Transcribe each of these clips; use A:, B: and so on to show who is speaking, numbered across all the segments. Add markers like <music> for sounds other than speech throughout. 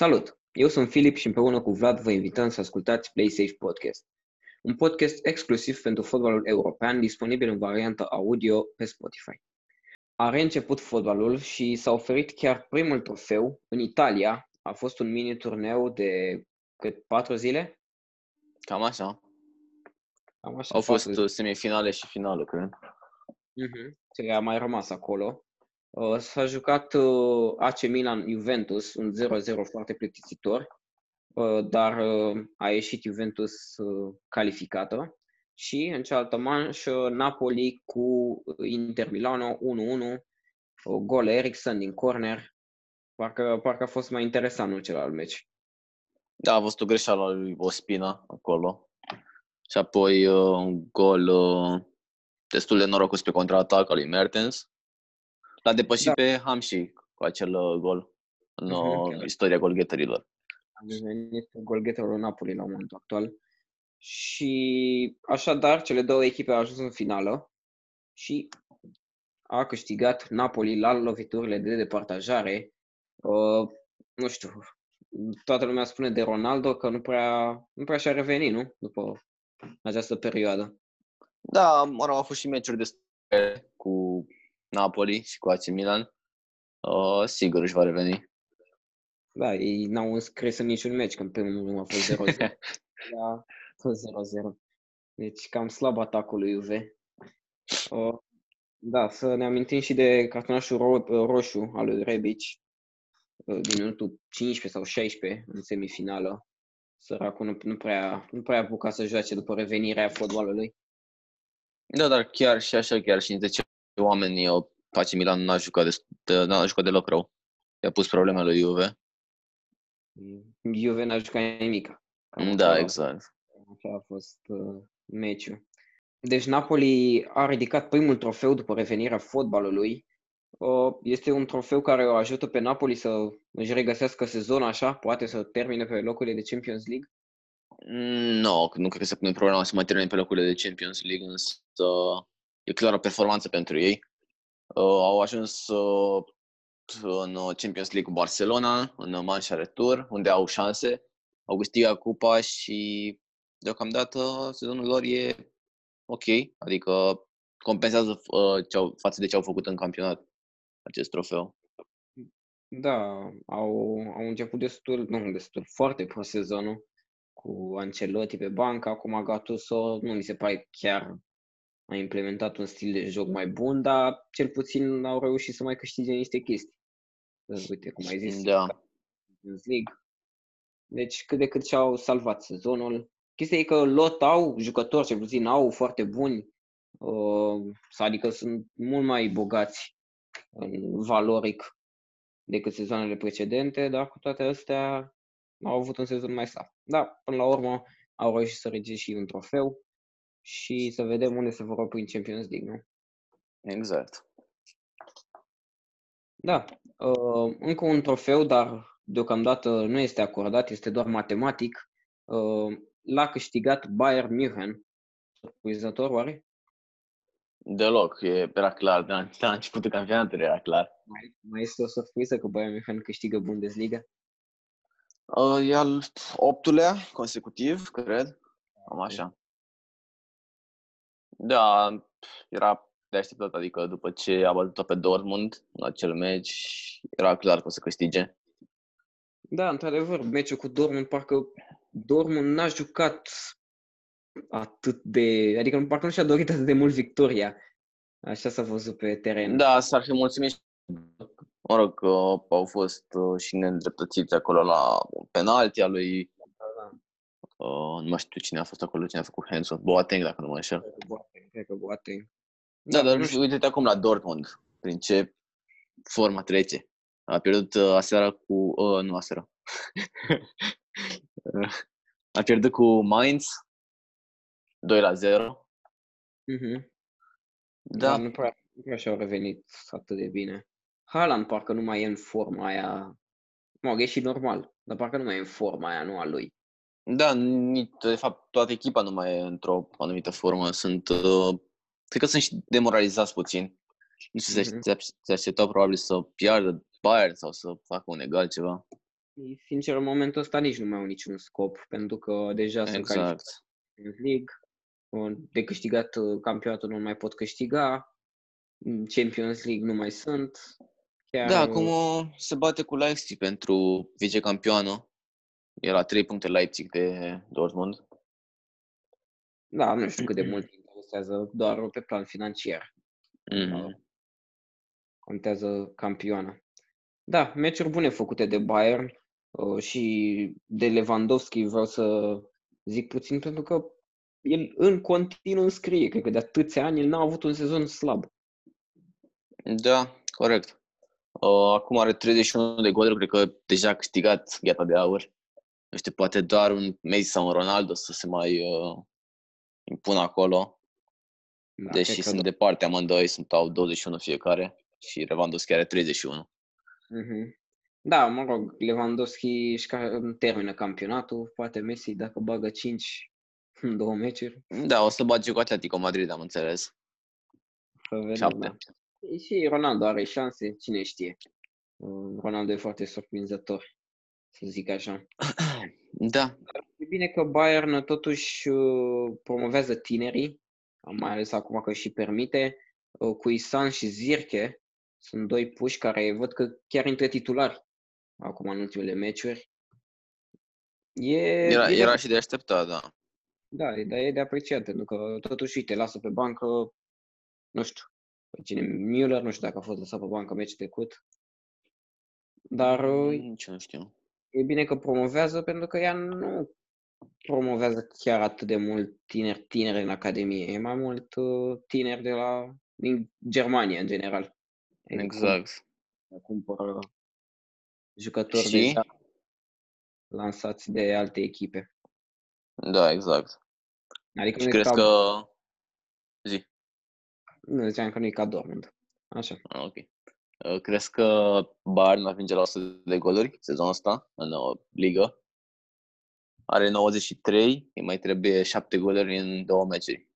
A: Salut! Eu sunt Filip și împreună cu Vlad vă invităm să ascultați PlaySafe Podcast. Un podcast exclusiv pentru fotbalul european, disponibil în variantă audio pe Spotify. A reînceput fotbalul și s-a oferit chiar primul trofeu în Italia. A fost un mini turneu de cât patru zile?
B: Cam așa.
A: Cam așa
B: Au fost
A: patru
B: uh, semifinale și finală, cred.
A: Mhm. Ce a mai rămas acolo. Uh, S-a jucat uh, AC Milan-Juventus, un 0-0 foarte plictisitor, uh, dar uh, a ieșit Juventus uh, calificată. Și în cealaltă manșă, Napoli cu Inter Milano 1-1, o gol Eriksen din corner. Parcă, parcă a fost mai interesant în celălalt meci.
B: Da, a fost o greșeală a lui Ospina acolo. Și apoi uh, un gol uh, destul de norocos pe contraatac al lui Mertens. L-a depășit
A: Da.
B: pe Hamshi cu acel uh, gol în
A: Mhm,
B: uh,
A: chiar.
B: istoria golgheterilor.
A: a devenit golgheterul Napoli la momentul actual. Și așadar, cele două echipe au ajuns în finală și a câștigat Napoli la loviturile de departajare. Uh, nu știu, toată lumea spune de Ronaldo că nu prea, nu prea și-a revenit, nu? După această perioadă.
B: Da, mă rog, au fost și meciuri de cu Napoli și cu AC Milan. Uh, sigur își va reveni.
A: Da, ei n-au înscris în niciun meci, că în primul a fost 0-0. <laughs> a fost 0-0. Deci cam slab atacul lui Juve. Uh, da, să ne amintim și de cartonașul ro- roșu al lui Rebic uh, din minutul 15 sau 16 în semifinală. Săracul nu, nu prea, nu prea apuca să joace după revenirea fotbalului.
B: Da, dar chiar și așa, chiar și de ce oamenii au face Milan n-a jucat, de, de, n-a jucat deloc rău. I-a pus probleme lui Juve.
A: Juve n-a jucat nimic. Cam
B: Da,
A: așa-
B: exact.
A: Așa a fost uh, meciul. Deci Napoli a ridicat primul trofeu după revenirea fotbalului. Uh, este un trofeu care o ajută pe Napoli să își regăsească sezonul așa, poate să termine pe locurile de Champions League.
B: Mm, Nu, nu cred că se pune problema să mai termine pe locurile de Champions League, însă e clar o performanță pentru ei. Uh, au ajuns uh, în Champions League cu Barcelona, în manșa retur, unde au șanse. Au câștigat cupa și deocamdată sezonul lor e ok, adică compensează uh, ce au, față de ce au făcut în campionat acest trofeu.
A: Da, au, au început destul, nu destul, foarte prost sezonul cu Ancelotti pe bancă. Acum Gattuso nu mi se pare chiar a implementat un stil de joc mai bun, dar cel puțin au reușit să mai câștige niște chestii. Uite, cum ai zis,
B: Da.
A: Champions League. Deci cât de cât și-au salvat sezonul. Chestia e că lot au jucători, cel puțin au foarte buni, uh, adică sunt mult mai bogați în valoric decât sezoanele precedente, dar cu toate astea au avut un sezon mai slab. Da, până la urmă au reușit să ridice și un trofeu și să vedem unde se vor opri în Champions League, nu?
B: Exact.
A: Da, uh, încă un trofeu, dar deocamdată nu este acordat, este doar matematic. Uh, l-a câștigat Bayern München. Surprinzător, oare?
B: Deloc, e, era clar, de la, de la începutul campionatului era clar.
A: Mai, mai este o surpriză că Bayern München câștigă Bundesliga?
B: Uh, e al optulea consecutiv, cred. Cam așa. Da, era de așteptat, adică după ce a bătut pe Dortmund în acel meci, era clar că o să câștige.
A: Da, într-adevăr, meciul cu Dortmund, parcă Dortmund n-a jucat atât de... Adică parcă nu și-a dorit atât de mult victoria. Așa s-a văzut pe teren.
B: Da, s-ar fi mulțumit și mă rog, că au fost uh, și neîndreptățiți acolo la un penalti al lui, uh, nu mai știu cine a fost acolo, cine a făcut Hanson, Boateng, dacă nu mă înșel.
A: Cred că Boateng, cred că Boateng.
B: Da, dar
A: nu știu.
B: uite-te acum la Dortmund, prin ce formă trece. A pierdut uh, aseară cu... Uh, nu aseară. <laughs> a pierdut cu Mainz 2 la 0.
A: Mhm.
B: Da,
A: Dar nu prea, nu prea și-au revenit atât de bine. Haaland parcă nu mai e în forma aia. Mă, e și normal, dar parcă nu mai e în forma aia, nu a lui.
B: Da, nici, de fapt toată echipa nu mai e într-o anumită formă. Sunt, uh, cred că sunt și demoralizați puțin. Nu știu,
A: Mhm.
B: se, se, se așteptau probabil să piardă Bayern sau să facă un egal ceva.
A: sincer, în momentul ăsta nici nu mai au niciun scop, pentru că deja sunt
B: Exact.
A: Champions League, uh, de câștigat uh, campionatul nu mai pot câștiga, mm, Champions League nu mai sunt. Chiar,
B: Da,
A: uh,
B: acum uh, se bate cu Leipzig pentru vicecampioană. E la 3 puncte Leipzig de Dortmund.
A: Da, nu știu cât de mult interesează, doar pe plan financiar.
B: Mhm.
A: Contează campioana. Da, meciuri bune făcute de Bayern uh, și de Lewandowski vreau să zic puțin pentru că el în continuu înscrie, cred că de atâția ani el n-a avut un sezon slab.
B: Da, corect. Uh, acum are 31 de goluri, cred că deja a câștigat gheata de aur. Nu știu, poate doar un Messi sau un Ronaldo să se mai uh, impună acolo,
A: Da,
B: deși
A: cred că
B: sunt departe amândoi, sunt au 21 fiecare și Lewandowski are 31.
A: Mhm. Da, mă rog, Lewandowski își ca- termină campionatul, poate Messi dacă bagă 5 în două meciuri,
B: Da, o să bage cu Atletico Madrid, am înțeles.
A: să vedem,
B: Șapte.
A: da. Și Ronaldo are șanse, cine știe. Uh, Ronaldo e foarte surprinzător, să zic așa. <clears throat>
B: Da,
A: E bine că Bayern totuși uh, promovează tinerii, mai ales acum că și permite. Uh, Cu Isan și Zirche sunt doi puși care văd că chiar între titulari acum în ultimele meciuri. E
B: era,
A: bine,
B: era și de așteptat, da.
A: da, dar e de apreciat, pentru că totuși, uite, lasă pe bancă, nu știu, pe cine, Müller, nu știu dacă a fost lăsat pe bancă meciul trecut, dar uh,
B: Nici nu știu.
A: E bine că promovează pentru că ea nu promovează chiar atât de mult tineri, tineri în Academie. E mai mult uh, tineri de la, din Germania, în general. Adică
B: Exact.
A: cum- Cumpără jucători
B: Și?
A: deja lansați de alte echipe.
B: Da, exact.
A: Adică
B: Și
A: nu e
B: crezi
A: ca,
B: că... Zi.
A: nu ziceam că nu e ca Dortmund. Așa.
B: Ah, ok. Uh, Crezi că Bayern va ajunge la 100 de goluri sezonul ăsta în uh, ligă? Are 93, îi mai trebuie 7 goluri în două meciuri.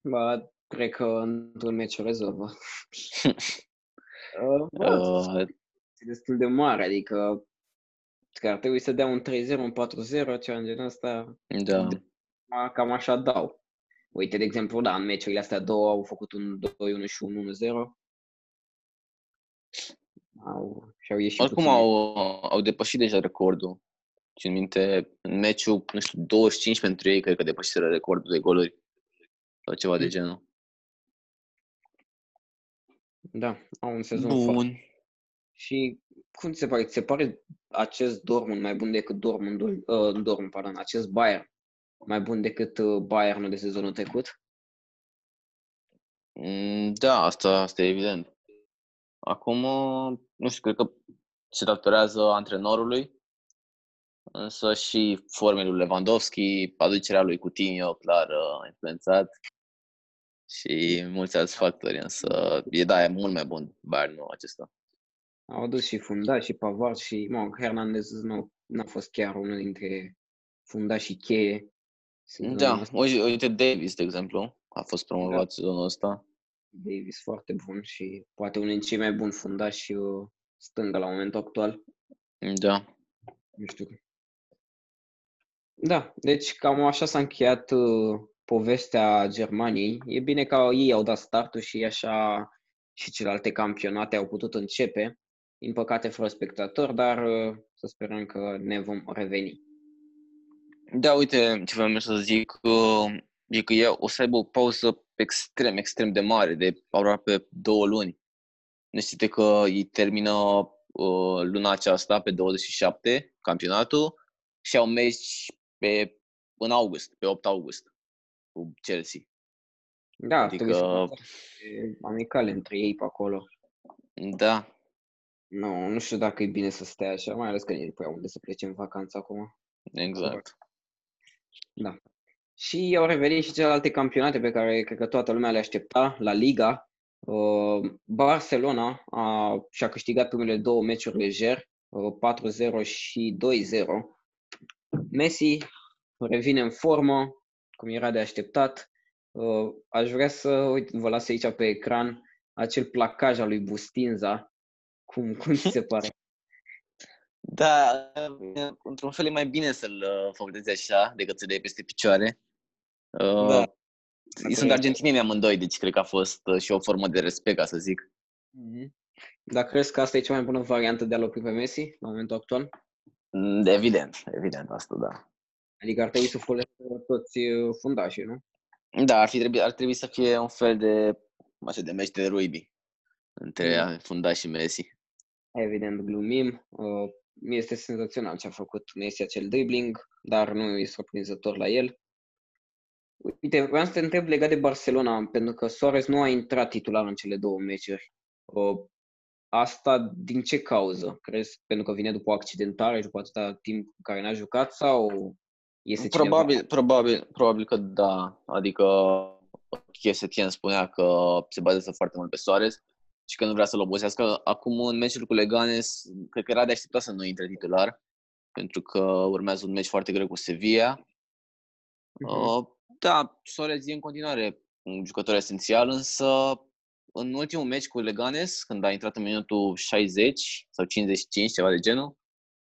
A: Ba, cred că într-un meci o rezolvă. <laughs> Uh, bă,
B: Uh,
A: e destul de mare, adică că ar trebui să dea un 3-0, un 4-0, ceva în genul ăsta.
B: da.
A: Ma- Cam așa dau. Uite, de exemplu, da, în meciurile astea două au făcut un 2-1 și un 1-0. Au, și-au ieșit
B: Oricum
A: puțin.
B: au, au depășit deja recordul. Țin minte, în meciul, nu știu, 25 pentru ei, cred că depășiseră recordul de goluri. Sau ceva de
A: Mm.
B: genul.
A: Da, au un sezon foarte...
B: Bun.
A: Și cum ți se pare? Ți se pare acest Dortmund mai bun decât Dortmundul, uh, Dortmund, pardon, acest Bayern mai bun decât uh, Bayernul de sezonul trecut?
B: Mm, Da, asta, asta e evident. Acum, uh, nu știu, cred că se datorează antrenorului, însă și formei lui Lewandowski, aducerea lui Coutinho, clar, uh, a influențat și mulți alți factori, însă e, da, e mult mai bun Bayernul acesta.
A: Au adus și fundași și Pavard și, mă, Hernandez nu n-a fost chiar unul dintre fundașii cheie. sezonul
B: Da,
A: ăsta.
B: uite, uite Davis, de exemplu, a fost promovat
A: Da.
B: sezonul ăsta.
A: Davis foarte bun și poate unul dintre cei mai buni fundași uh, stânga la momentul actual.
B: Da,
A: Nu știu. Da, deci cam așa s-a încheiat uh, povestea Germaniei. E bine că ei au dat startul și așa și celelalte campionate au putut începe. Din păcate fără spectatori, dar uh, să sperăm că ne vom reveni.
B: Da, uite, ce vreau să zic, uh, e că ea o să aibă o pauză extrem, extrem de mare, de aproape două luni. Ne știți că ei termină uh, luna aceasta, pe 27, campionatul, și au meci pe, în august, pe 8 august, cu Chelsea.
A: Da, ar trebui să
B: Adică,
A: fie amicale între ei pe acolo.
B: da,
A: Nu, nu știu dacă e bine să stea așa, mai ales că nu e prea unde să plece în vacanță acum.
B: exact.
A: Da. Și au revenit și celelalte campionate pe care cred că toată lumea le aștepta, la Liga. Uh, Barcelona a, și-a câștigat primele două meciuri lejer, uh, 4-0 și 2-0. Messi revine în formă, cum era de așteptat. Uh, Aș vrea să, uite, vă las aici pe ecran acel placaj al lui Bustinza. Cum, cum ți se pare? <laughs>
B: Da, într-un fel e mai bine să-l uh, făcutezi așa decât să dai peste picioare. Uh,
A: Da.
B: Ei sunt argentinieni amândoi, deci cred că a fost uh, și o formă de respect, ca să zic.
A: Mhm. Dar crezi că asta e cea mai bună variantă de a-l opri pe Messi la momentul actual?
B: Mm, Evident, evident asta, da.
A: Adică ar trebui să folosească toți uh, fundașii, nu?
B: Da, ar, fi trebui, ar trebui să fie un fel de, așa, de meci de rugby între
A: Mm.
B: fundaș și Messi.
A: Evident, glumim. Uh, mi este senzațional ce a făcut Messi acel dribbling, dar nu e surprinzător la el. Uite, vreau să te întreb legat de Barcelona, pentru că Suarez nu a intrat titular în cele două meciuri. Uh, asta din ce cauză? Crezi pentru că vine după o accidentare, după atâta timp în care n-a jucat sau este cineva?
B: Probabil, probabil, probabil că da. Adică Chesetien spunea că se bazează foarte mult pe Soares și că nu vrea să-l obosească. Acum, în meciul cu Leganes, cred că era de așteptat să nu intre titular, pentru că urmează un meci foarte greu cu Sevilla.
A: Mhm.
B: Uh, da, Soares e în continuare un jucător esențial, însă în ultimul meci cu Leganes, când a intrat în minutul 60 sau 55, ceva de genul,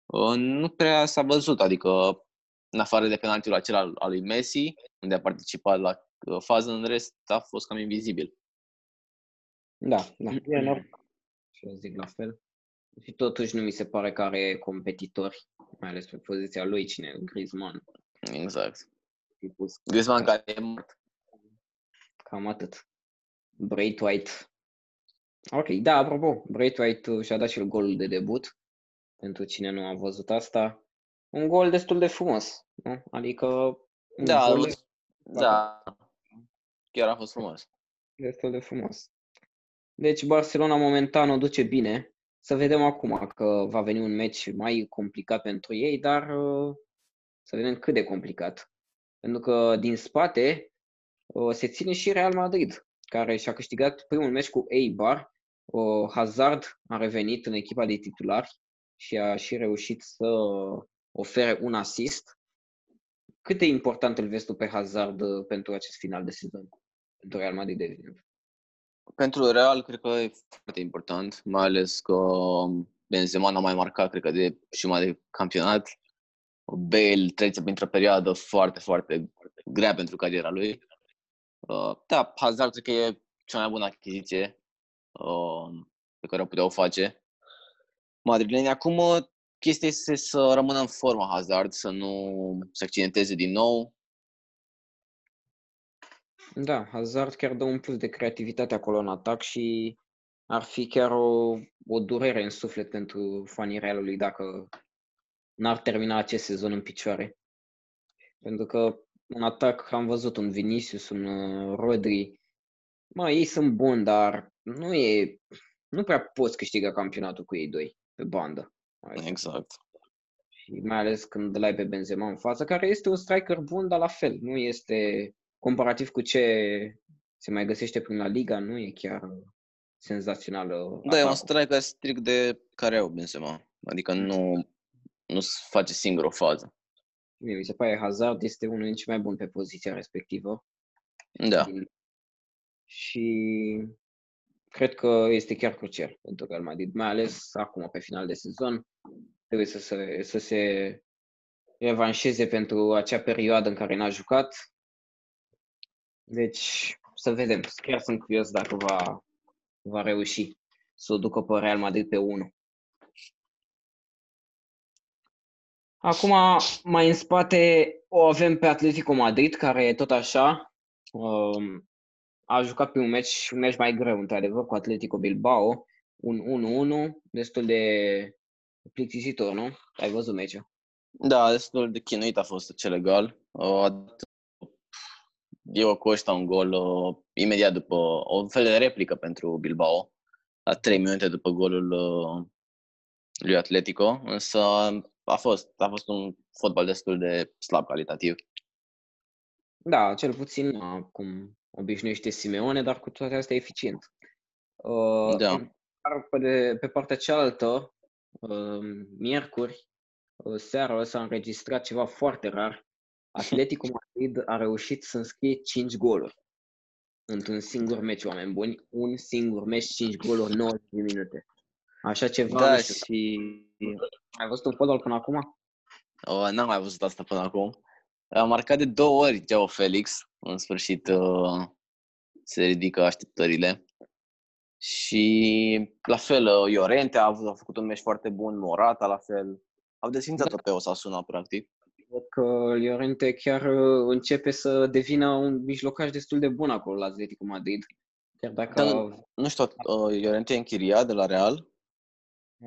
B: uh, nu prea s-a văzut, adică în afară de penaltiul acela al, al lui Messi, unde a participat la uh, fază, în rest a fost cam invizibil.
A: Da, da, e normal. <clears throat> Și eu zic la fel. Și totuși nu mi se pare că are competitori, mai ales pe poziția lui, cine? Griezmann.
B: Exact.
A: Tipul
B: Griezmann care e mort.
A: Cam atât. Braithwaite. Ok, da, apropo, Braithwaite uh, și-a dat și el golul de debut. Pentru cine nu a văzut asta. Un gol destul de frumos, nu? Adică un
B: Da,
A: gol
B: nu- da. Chiar a fost frumos.
A: destul de frumos. Deci Barcelona momentan o duce bine. Să vedem acum că va veni un meci mai complicat pentru ei, dar uh, să vedem cât de complicat. Pentru că din spate uh, se ține și Real Madrid, care și-a câștigat primul meci cu Eibar. Uh, Hazard a revenit în echipa de titulari și a și reușit să ofere un assist. Cât de important îl vezi tu pe Hazard uh, pentru acest final de sezon? Pentru Real Madrid, evident.
B: Pentru Real, cred că e foarte important, mai ales că Benzema n-a mai marcat, cred că, de jumătate de campionat. Bale trece printr-o perioadă foarte, foarte grea pentru cariera lui. Uh, Da, Hazard cred că e cea mai bună achiziție uh, pe care o puteau face madrilenii. Acum, uh, chestia este să rămână în formă Hazard, să nu se accidenteze din nou.
A: Da, Hazard chiar dă un plus de creativitate acolo în atac și ar fi chiar o, o durere în suflet pentru fanii Realului dacă n-ar termina acest sezon în picioare. Pentru că în atac am văzut un Vinicius, un uh, Rodri. Mă, ei sunt buni, dar nu e... Nu prea poți câștiga campionatul cu ei doi pe bandă. Adică,
B: Exact.
A: Și mai ales când îl ai pe Benzema în față, care este un striker bun, dar la fel, nu este comparativ cu ce se mai găsește prin la Liga, nu e chiar senzațional. uh,
B: Da, e un
A: atacul.
B: striker strict de care au Benzema. Adică nu, nu se face singur o fază.
A: Mie mi se pare Hazard este unul din cei mai buni pe poziția respectivă.
B: Da.
A: Din- Și cred că este chiar crucial pentru Real Madrid, mai ales acum pe final de sezon. Trebuie să se, să se revanșeze pentru acea perioadă în care n-a jucat. Deci, să vedem. Chiar sunt curios dacă va, va reuși să o ducă pe Real Madrid pe 1. Acum, mai în spate, o avem pe Atletico Madrid, care tot așa um, a jucat pe un meci, un meci mai greu, într-adevăr, cu Atletico Bilbao, un 1-1, destul de plictisitor, nu? Ai văzut meciul.
B: Da, destul de chinuit a fost acel egal. Uh, a dat Diego Costa un gol uh, imediat după o un fel de replică pentru Bilbao, la 3 minute după golul uh, lui Atletico, însă a fost, a fost un fotbal destul de slab calitativ.
A: Da, cel puțin uh, cum obișnuiește Simeone, dar cu toate astea eficient. Uh,
B: Da.
A: Dar pe, de, pe partea cealaltă, uh, miercuri, uh, seara s-a înregistrat ceva foarte rar. <laughs> Atletico Madrid a reușit să înscrie 5 goluri într-un singur meci, oameni buni. Un singur meci, 5 goluri, 90 de minute. Așa ceva,
B: Da,
A: nu știu.
B: și
A: Ai văzut un fotbal până acum?
B: uh, n-am mai văzut asta până acum. A marcat de două ori Joe Felix. În sfârșit uh, se ridică așteptările. Și la fel, uh, Iorente a, avut, a făcut un meci foarte bun, Morata la fel. Au desfințat-o pe Osasuna, practic.
A: Văd că Llorente chiar uh, începe să devină un mijlocaș destul de bun acolo la Atletico Madrid. Chiar dacă...
B: Dar Nu știu, uh, Iorente e închiriat de la Real.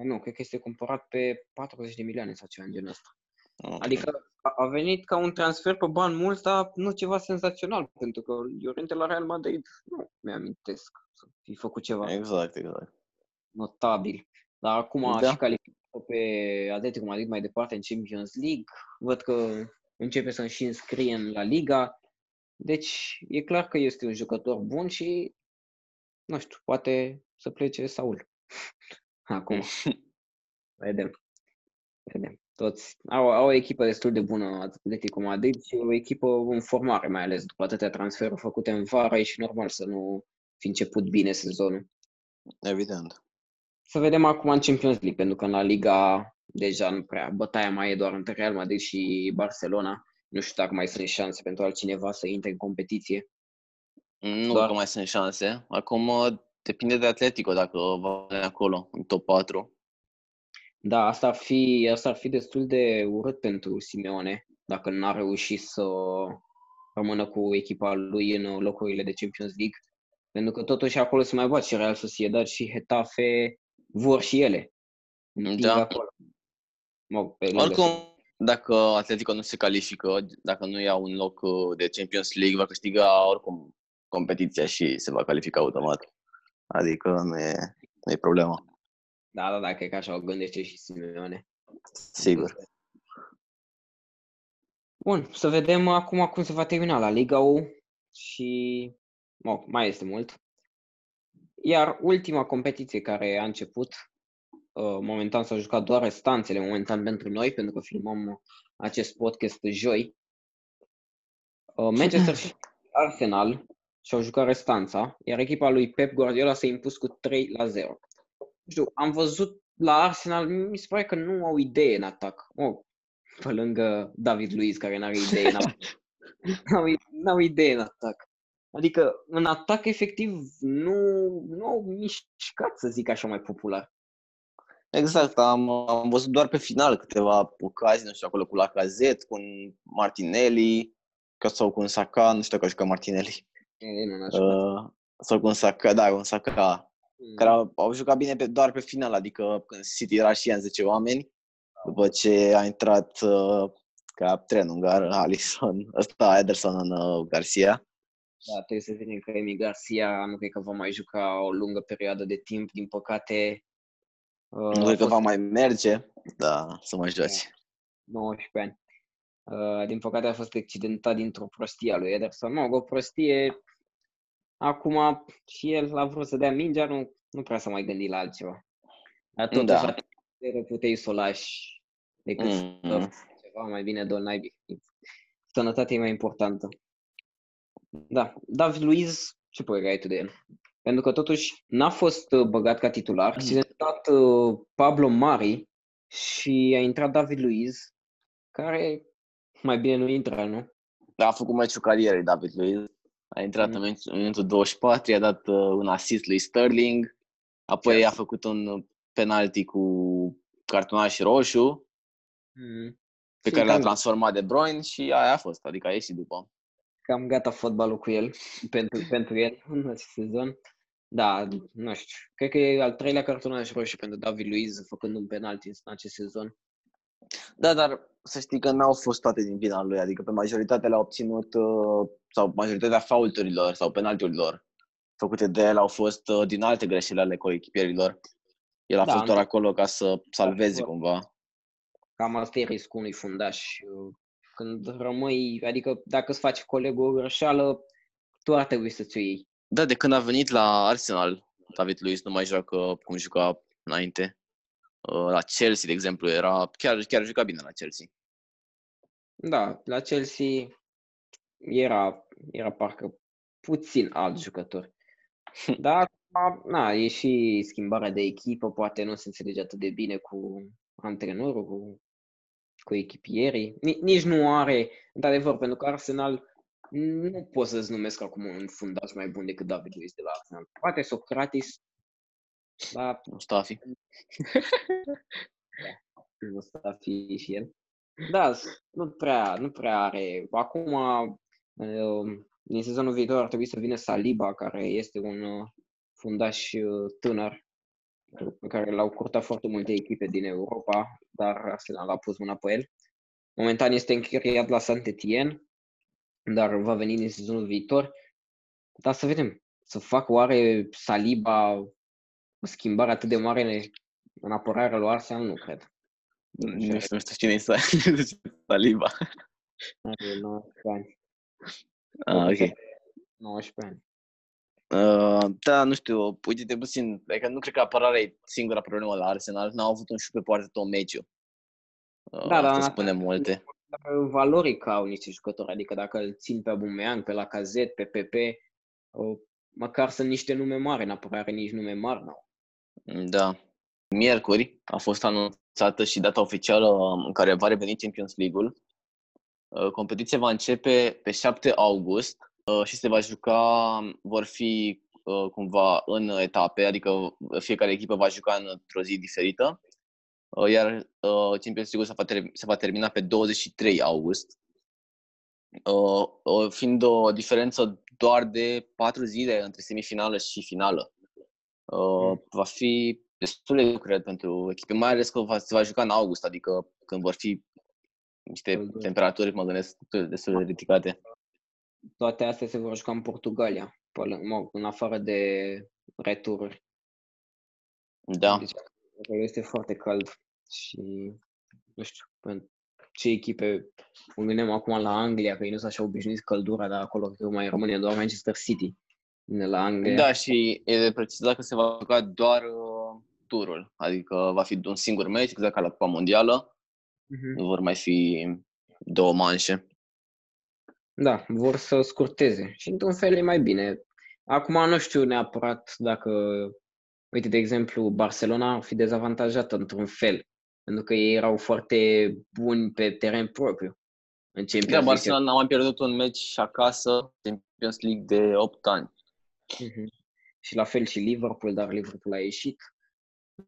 A: Nu, cred că este cumpărat pe 40 de milioane sau ceva în genul ăsta.
B: Ok.
A: Adică a a venit ca un transfer pe bani mulți, dar nu ceva senzațional, pentru că Llorente la Real Madrid nu mi-amintesc să fi făcut ceva
B: Exact, exact.
A: notabil. Dar acum
B: Da.
A: da. și calificat pe Atletico Madrid mai departe în Champions League. Văd că începe să și înscrie în La Liga. Deci e clar că este un jucător bun și, nu știu, poate să plece Saul. Acum, <laughs> vedem. Vedem. Toți au, au o echipă destul de bună Atletico Madrid și o echipă în formare, mai ales după atâtea transferuri făcute în vară, e și normal să nu fi început bine sezonul.
B: Evident.
A: Să vedem acum în Champions League, pentru că în La Liga deja nu prea, bătaia mai e doar între Real Madrid și Barcelona. Nu știu dacă mai sunt șanse pentru altcineva să intre în competiție.
B: Nu
A: Doar-
B: că mai sunt șanse. Acum uh, depinde de Atletico dacă va veni acolo, în top 4.
A: Da, asta ar fi, asta ar fi destul de urât pentru Simeone, dacă n-a reușit să rămână cu echipa lui în locurile de Champions League. Pentru că totuși acolo se mai bat și Real Sociedad și Hetafe vor și ele. Împing
B: Da.
A: acolo. Mă, pe lângă
B: Oricum, dacă Atletico nu se califică, dacă nu ia un loc uh, de Champions League, va câștiga oricum competiția și se va califica automat. Adică nu e, nu e problema.
A: Da, da, da, cred că așa o gândește și Simeone.
B: Sigur.
A: Bun, să vedem acum cum se va termina la Liga U și mă, mai este mult. Iar ultima competiție care a început, uh, momentan s-au jucat doar restanțele momentan pentru noi, pentru că filmăm acest podcast joi. Uh, Manchester <laughs> și Arsenal și-au jucat restanța, iar echipa lui Pep Guardiola s-a impus cu 3 la 0. Nu știu, am văzut la Arsenal, mi se pare că nu au idee în atac. Oh, pe lângă David Luiz, care n-are idee în atac. n-au, <laughs> n-au idee în atac. Adică, în atac, efectiv, nu, nu au mișcat, să zic așa, mai popular.
B: Exact, am, am văzut doar pe final câteva ocazii, nu știu, acolo cu Lacazette, cu un Martinelli, ca sau cu un Saka, nu știu că a jucat Martinelli,
A: E, nu, n-aș
B: uh, sau cu un Saka, da, cu un Saka, care au, au jucat bine pe, doar pe final, adică când City era și ea în 10 oameni, după ce a intrat uh, ca tren ungar, Alisson, <laughs> ăsta Ederson în uh, Garcia.
A: Da, trebuie să vedem că Emi Garcia nu cred că va mai juca o lungă perioadă de timp, din păcate. uh,
B: Nu
A: a
B: cred că
A: fost
B: va mai merge, da, să mai joace.
A: 19 ani. Uh, din păcate a fost accidentat dintr-o prostie a lui Ederson. Mă, o prostie. Acum și el a vrut să dea mingea, nu, nu prea s-a mai gândit la altceva. Dar totuși
B: Da.
A: da. la puteai să o lași decât să
B: Mm.
A: ceva mai bine de naibii. Sănătatea e mai importantă. Da, David Luiz, ce părere ai tu de el? Pentru că totuși n-a fost uh, băgat ca titular, a accidentat uh, Pablo Mari și a intrat David Luiz, care mai bine nu intră, nu?
B: A făcut meciul carierei David Luiz. A intrat
A: Mm.
B: în min- în minutul 24, i-a dat uh, un assist lui Sterling, apoi
A: Chiar.
B: a făcut un penalti cu cartonaș roșu,
A: Mm.
B: pe
A: Și
B: care l-a
A: cam-
B: transformat de Bruyne și aia a fost, adică a ieșit după.
A: Cam gata fotbalul cu el, <laughs> pentru, pentru el în acest sezon. Da, nu știu. Cred că e al treilea cartonaj roșu pentru David Luiz, făcând un penalti în acest sezon.
B: Da, dar să știi că n-au fost toate din vina lui, adică pe majoritatea le-a obținut, uh, sau majoritatea faulturilor sau penaltiurilor făcute de el au fost uh, din alte greșeli ale coechipierilor. El a
A: Da,
B: fost doar
A: nu-
B: acolo ca să salveze
A: Acolo.
B: cumva.
A: Cam asta e riscul unui fundaș. Când rămâi, adică dacă îți faci colegul o greșeală, tu ar trebui să-ți o iei.
B: Da, de când a venit la Arsenal, David Luiz nu mai joacă cum juca înainte. Uh, La Chelsea, de exemplu, era chiar, chiar juca bine la Chelsea.
A: Da, la Chelsea era, era parcă puțin alt jucător. <laughs> Dar Na, e și schimbarea de echipă, poate nu se înțelege atât de bine cu antrenorul, cu, cu echipierii. Nici nu are, într-adevăr, pentru că Arsenal nu pot să-ți numesc acum un fundaș mai bun decât David Luiz de la Arsenal. Poate Socrates, dar...
B: Mustafi. <laughs>
A: da, Mustafi și el. Da, nu prea, nu prea are. Acum, um, din sezonul viitor ar trebui să vină Saliba, care este un uh, fundaș uh, tânăr, pe care l-au curtat foarte multe echipe din Europa, dar Arsenal a pus mâna pe el. Momentan este închiriat la Saint-Étienne, dar va veni din sezonul viitor. Dar să vedem, să fac oare Saliba o schimbare atât de mare în apărarea lui Arsenal? Nu cred.
B: Nu știu, nu știu cine e <laughs> Saliba.
A: Are 19 ani.
B: Ah, ok.
A: 19 ani.
B: Uh, da, nu știu, uite-te puțin, adică nu cred că apărarea e singura problemă la Arsenal, n-au avut un șut pe poartă tot meciul. Uh,
A: Da, dar
B: spune multe.
A: valoric au niște jucători, adică dacă îl țin pe Aubameyang, pe Lacazette, pe Pepe, uh, măcar sunt niște nume mari, în apărare nici nume mari n-au.
B: Da. Miercuri a fost anunțată și data oficială în care va reveni Champions League-ul. Uh, competiția va începe pe 7 august uh, și se va juca, vor fi uh, cumva în etape, adică fiecare echipă va juca într-o zi diferită, iar Champions League-ul se va, ter- se va termina pe 23 august, fiind o diferență doar de 4 zile între semifinală și finală. Va fi destul de cred pentru echipe, mai ales că va, se va juca în august, adică când vor fi niște temperaturi, mă gândesc, destul de ridicate.
A: Toate astea se vor juca în Portugalia, în afară de retururi.
B: Da.
A: Deci, este foarte cald și, nu știu, pentru ce echipe, mă gândeam acum la Anglia, că ei nu sunt așa obișnuiți căldura, dar acolo că mai rămâne doar Manchester City. La Anglia.
B: Da, și e de precizat că se va juca doar uh, turul, adică va fi un singur meci, exact ca la Cupa Mondială, Uh-huh. Nu vor mai fi două manșe.
A: Da, vor să scurteze și într-un fel e mai bine. Acum nu știu neapărat dacă, uite, de exemplu, Barcelona ar fi dezavantajată într-un fel, pentru că ei erau foarte buni pe teren propriu.
B: În Champions da, Barcelona n-a mai pierdut un meci acasă, Champions League de 8 ani.
A: Uh-huh. Și la fel și Liverpool, dar Liverpool a ieșit.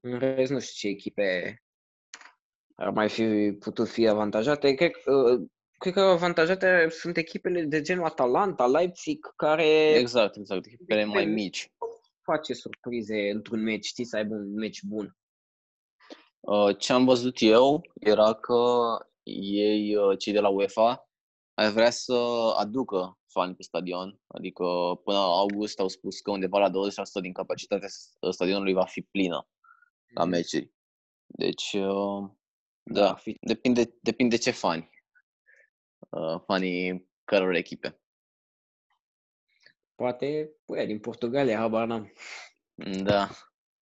A: În rest, nu știu ce echipe ar mai fi putut fi avantajate. Cred, uh, cred că avantajate sunt echipele de genul Atalanta, Leipzig, care...
B: Exact, exact, echipele mai mici.
A: Face surprize într-un meci, știi, să aibă un meci bun.
B: Uh, ce am văzut eu era că ei, uh, cei de la UEFA, ai vrea să aducă fani pe stadion, adică până august au spus că undeva la 20% din capacitatea stadionului va fi plină la mm. meciuri. Deci da, fi, depinde, depinde ce fani. Uh, fanii căror echipe.
A: Poate, păi, din Portugalia, habar n-am.
B: Da.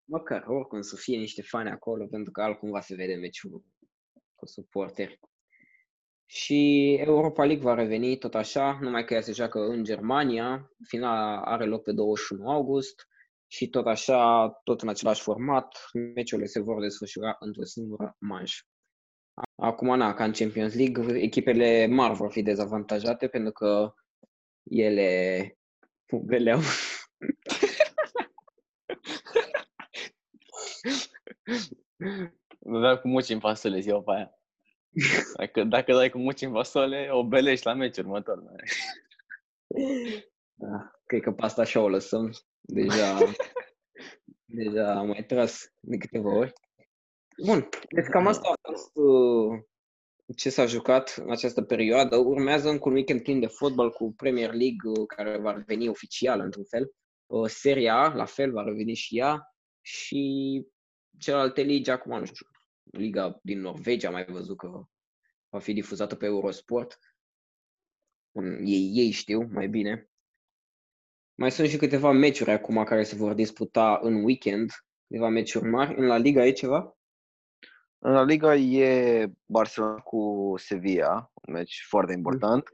A: Măcar, oricum, să fie niște fani acolo, pentru că altcumva se vede meciul cu suporteri. Și Europa League va reveni tot așa, numai că ea se joacă în Germania. Finala are loc pe 21 august și tot așa, tot în același format, meciurile se vor desfășura într-o singură manșă. Acum, na, ca în Champions League, echipele mari vor fi dezavantajate pentru că ele veleau.
B: Nu dai cu muci în fasole ziua pe aia. Dacă, dacă dai cu muci în fasole, o belești la meci următor.
A: Da, cred că pe asta așa o lăsăm. Deja, deja am mai tras de câteva ori. Bun, deci cam asta a fost uh, ce s-a jucat în această perioadă. Urmează încă un weekend plin de fotbal cu Premier League, uh, care va reveni oficial, într-un fel. Uh, Seria A, la fel, va reveni și ea. Și celelalte ligi, acum, nu știu, Liga din Norvegia, am mai văzut că va fi difuzată pe Eurosport. Ei, ei știu mai bine. Mai sunt și câteva meciuri acum care se vor disputa în weekend, câteva meciuri mari. În La Liga e ceva?
B: În La Liga e Barcelona cu Sevilla, un meci foarte important.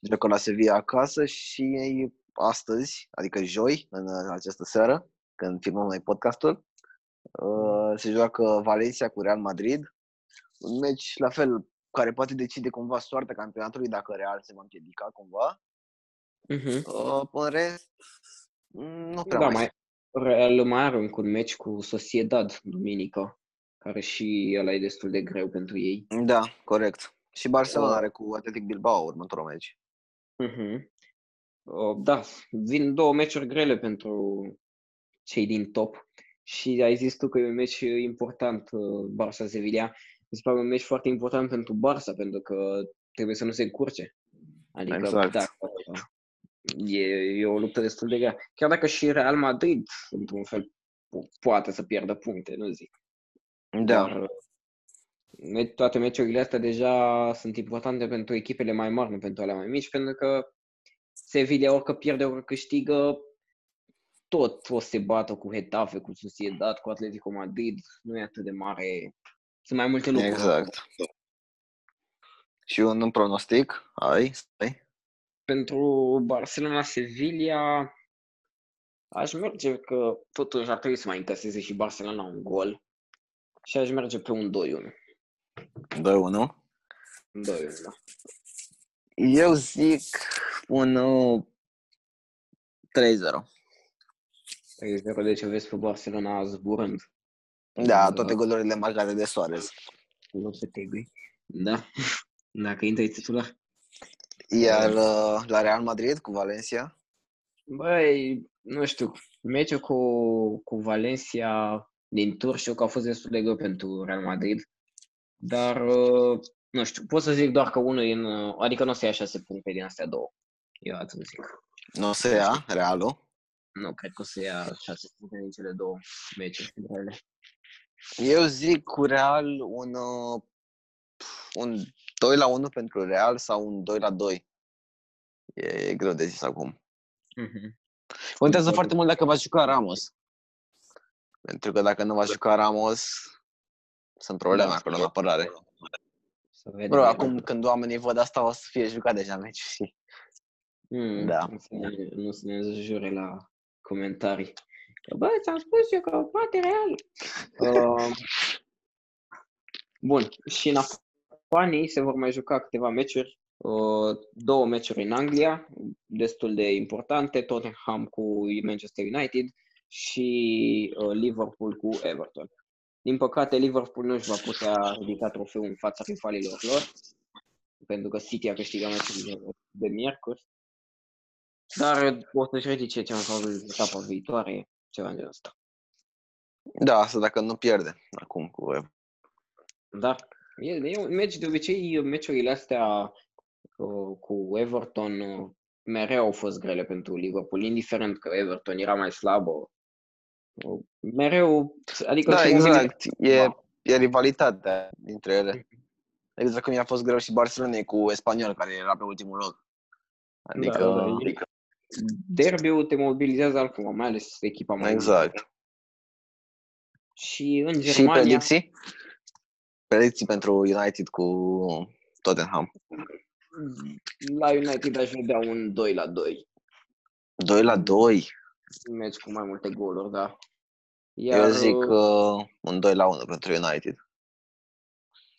B: Joacă la Sevilla acasă și astăzi, adică joi, în această seară, când filmăm noi podcastul. Uh, se joacă Valencia cu Real Madrid. Un meci, la fel, care poate decide cumva soarta campionatului dacă Real se va împiedica cumva.
A: Uh-huh.
B: Uh, în rest, nu prea
A: Da,
B: mai,
A: mai, Real mai are încă un meci cu Sociedad duminică, care și ăla e destul de greu pentru ei.
B: Da, corect. Și Barcelona
A: Uh.
B: are cu Athletic Bilbao următorul meci.
A: Uh-huh. Da, vin două meciuri grele pentru cei din top și ai zis tu că e un meci important uh, Barça-Sevilla. Mi se pare un meci foarte important pentru Barça, pentru că trebuie să nu se încurce. Adică,
B: Exact.
A: da, e, e o luptă destul de grea. Chiar dacă și Real Madrid, într-un fel, po- poate să pierdă puncte, nu zic.
B: Da,
A: Dar uh, me- toate meciurile astea deja sunt importante pentru echipele mai mari, nu pentru alea mai mici, pentru că Sevilla orică pierde, orică câștigă, tot o să se bată cu Hetafe, cu Sociedad, cu Atletico Madrid, nu e atât de mare. Sunt mai multe lucruri.
B: exact. Și un, un pronostic? Ai? Ai?
A: Pentru Barcelona-Sevilla aș merge că totuși ar trebui să mai încaseze și Barcelona un gol și aș merge pe un 2-1.
B: 2-1?
A: 2-1, da.
B: Eu zic un uh, 3-0.
A: 3-0, deci vezi pe Barcelona zburând.
B: Da, toate golurile marcate de Suarez.
A: Nu pe Tegui. Da. <laughs> Dacă intră e titular.
B: Iar uh, la Real Madrid cu Valencia?
A: Băi, nu știu, meciul cu, cu Valencia din tur știu că a fost destul de greu pentru Real Madrid, dar uh, nu știu, pot să zic doar că unul e în, uh, adică nu o să ia șase puncte din astea două. Eu atât zic.
B: Nu o să ia Realul.
A: Nu cred că o să ia șase puncte din cele două meciuri grele.
B: Eu zic cu Real un, uh, un 2 la 1 pentru Real sau un 2 la 2. E, e greu de zis acum.
A: Mhm.
B: Contează
A: Foarte
B: foarte mult dacă va juca Ramos. Pentru că dacă nu va juca Ramos, sunt probleme
A: Da.
B: acolo în apărare.
A: Să vedem.
B: Bro, acum când oamenii văd asta, o să fie jucat deja meci și
A: Mm,
B: Da.
A: Nu să ne, nu să ne jure la comentarii. Că, bă, ți-am spus eu că poate real. Uh, bun, și în Spanii se vor mai juca câteva meciuri. Uh, două meciuri în Anglia, destul de importante, Tottenham cu Manchester United și uh, Liverpool cu Everton. Din păcate, Liverpool nu își va putea ridica trofeul în fața rivalilor lor, pentru că City a câștigat meciul de, de miercuri. Dar o să-și ridice cea mai probabil etapa viitoare, ceva în genul ăsta.
B: da, asta dacă nu pierde acum cu
A: Da, e, e un meci, de obicei, meciurile astea uh, cu Everton uh, mereu au fost grele pentru Liverpool, indiferent că Everton era mai slabă. Uh, mereu, adică
B: Da,
A: se mobiliza-
B: exact. E, e rivalitatea dintre ele. Exact cum i-a fost greu și Barcelona cu Espanyol, care era pe ultimul loc. Adică,
A: Da, da, e- Derbiul te mobilizează altcumva, mai ales echipa mai
B: exact.
A: Și în
B: Și
A: Germania,
B: predicții? Predicții pentru United cu Tottenham.
A: la United aș vedea un 2 la 2.
B: 2 la 2.
A: Un meci cu mai multe goluri, da.
B: Eu zic uh, un 2 la 1 pentru United.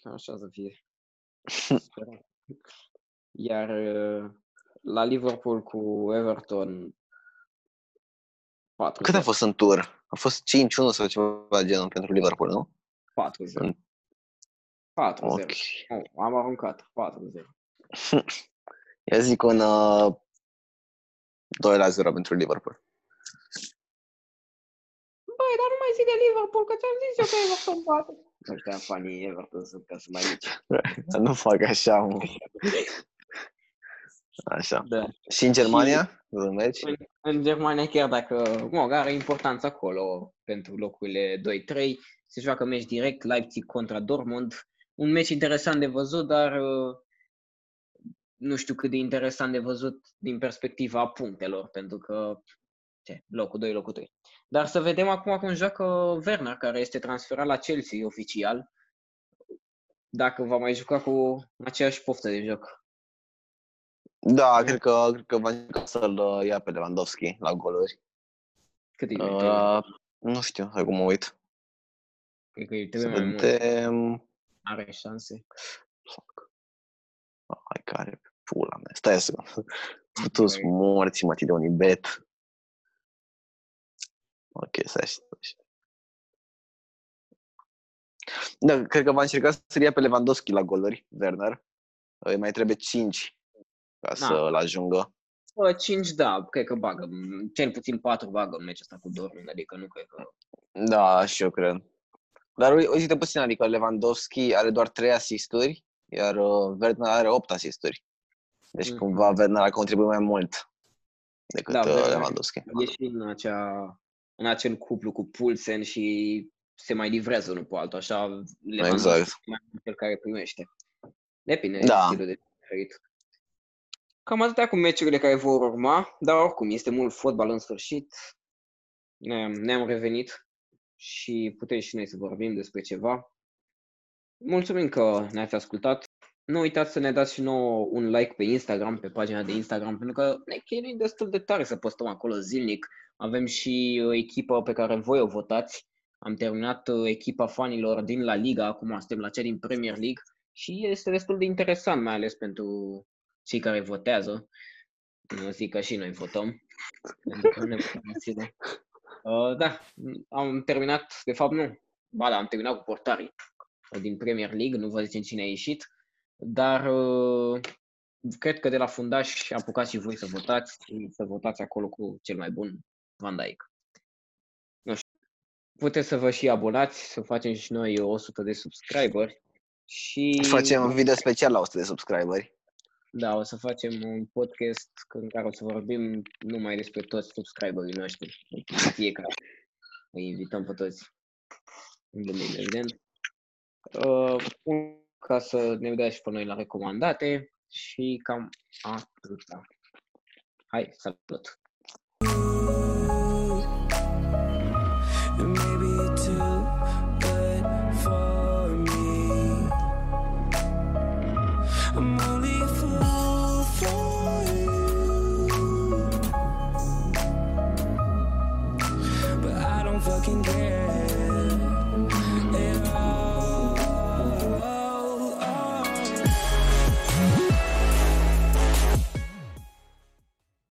A: Așa să fie. <laughs> Sperăm. Iar uh, la Liverpool cu Everton 4
B: Cât a fost în tur? A fost 5-1 sau ceva de genul pentru Liverpool, nu?
A: 4 0
B: În-
A: 4 0
B: Ok.
A: oh, am aruncat 4 0 <laughs>
B: Eu zic un uh, 2 la 0 pentru Liverpool.
A: Băi, dar nu mai zi de Liverpool, că ți-am zis eu că Everton poate. Ăștia fanii Everton sunt ca să mai mici. <laughs>
B: nu fac așa, mă. <laughs> Așa.
A: Da.
B: Și în Germania? Un meci?
A: În, în Germania, chiar dacă mă, are importanță acolo pentru locurile 2-3, se joacă meci direct, Leipzig contra Dortmund. Un meci interesant de văzut, dar uh, nu știu cât de interesant de văzut din perspectiva punctelor, pentru că ce, locul 2, locul 3. Dar să vedem acum cum joacă Werner, care este transferat la Chelsea oficial, dacă va mai juca cu aceeași poftă de joc.
B: Da, cred că, cred că va încerca să-l uh, ia pe Lewandowski la goluri.
A: Cât e
B: Uh, nu știu, hai cum mă uit.
A: Cred că îi
B: Să
A: trebuie mai mult.
B: vedem.
A: Are șanse.
B: Fuck. Hai care pula mea. Stai să... Putus <laughs> morți, mă, de unibet. Ok, stai așa. stai așa. Da, cred că va încerca să ia pe Lewandowski la goluri, Werner. Îi mai trebuie 5 ca să-l ajungă.
A: Bă, 5, da, cred că bagă. m, Cel puțin 4 bagă în meciul ăsta cu Dortmund, adică nu cred că...
B: Da, și eu cred. Dar ui- uite puțin, adică Lewandowski are doar 3 asisturi, iar uh, Werner are 8 asisturi. Deci
A: Mhm.
B: cumva Werner a contribuit mai mult decât
A: Da,
B: uh,
A: Werner
B: Lewandowski.
A: E și în, acea, în acel cuplu cu Pulsen și se mai livrează unul pe altul, așa Lewandowski
B: Exact.
A: e mai mult cel care primește. Depinde
B: Da.
A: de stilul de diferit. Cam atâtea cu meciurile care vor urma, dar oricum este mult fotbal în sfârșit. Ne-am, ne-am revenit și putem și noi să vorbim despre ceva. Mulțumim că ne-ați ascultat. Nu uitați să ne dați și nouă un like pe Instagram, pe pagina de Instagram, pentru că ne chinuim destul de tare să postăm acolo zilnic. Avem și o echipă pe care voi o votați. Am terminat uh, echipa fanilor din La Liga, acum suntem la cea din Premier League și este destul de interesant, mai ales pentru cei care votează. Nu zic că și noi votăm. pentru că nu ne putem ține. Uh, da, am terminat, de fapt nu. Ba da, am terminat cu portarii din Premier League, nu vă zicem cine a ieșit, dar uh, cred că de la fundaș apucați și voi să votați și să votați acolo cu cel mai bun, Van Dijk. Nu știu. Puteți să vă și abonați, să facem și noi 100 de subscriberi și
B: Facem un video special la 100 de subscriberi.
A: Da, o să facem un podcast în care o să vorbim numai despre toți subscriberii noștri, fiecare. Îi invităm pe toți. Gândim, evident. Uh, ca să ne dea și pe noi la recomandate și cam atâta. Hai, salut!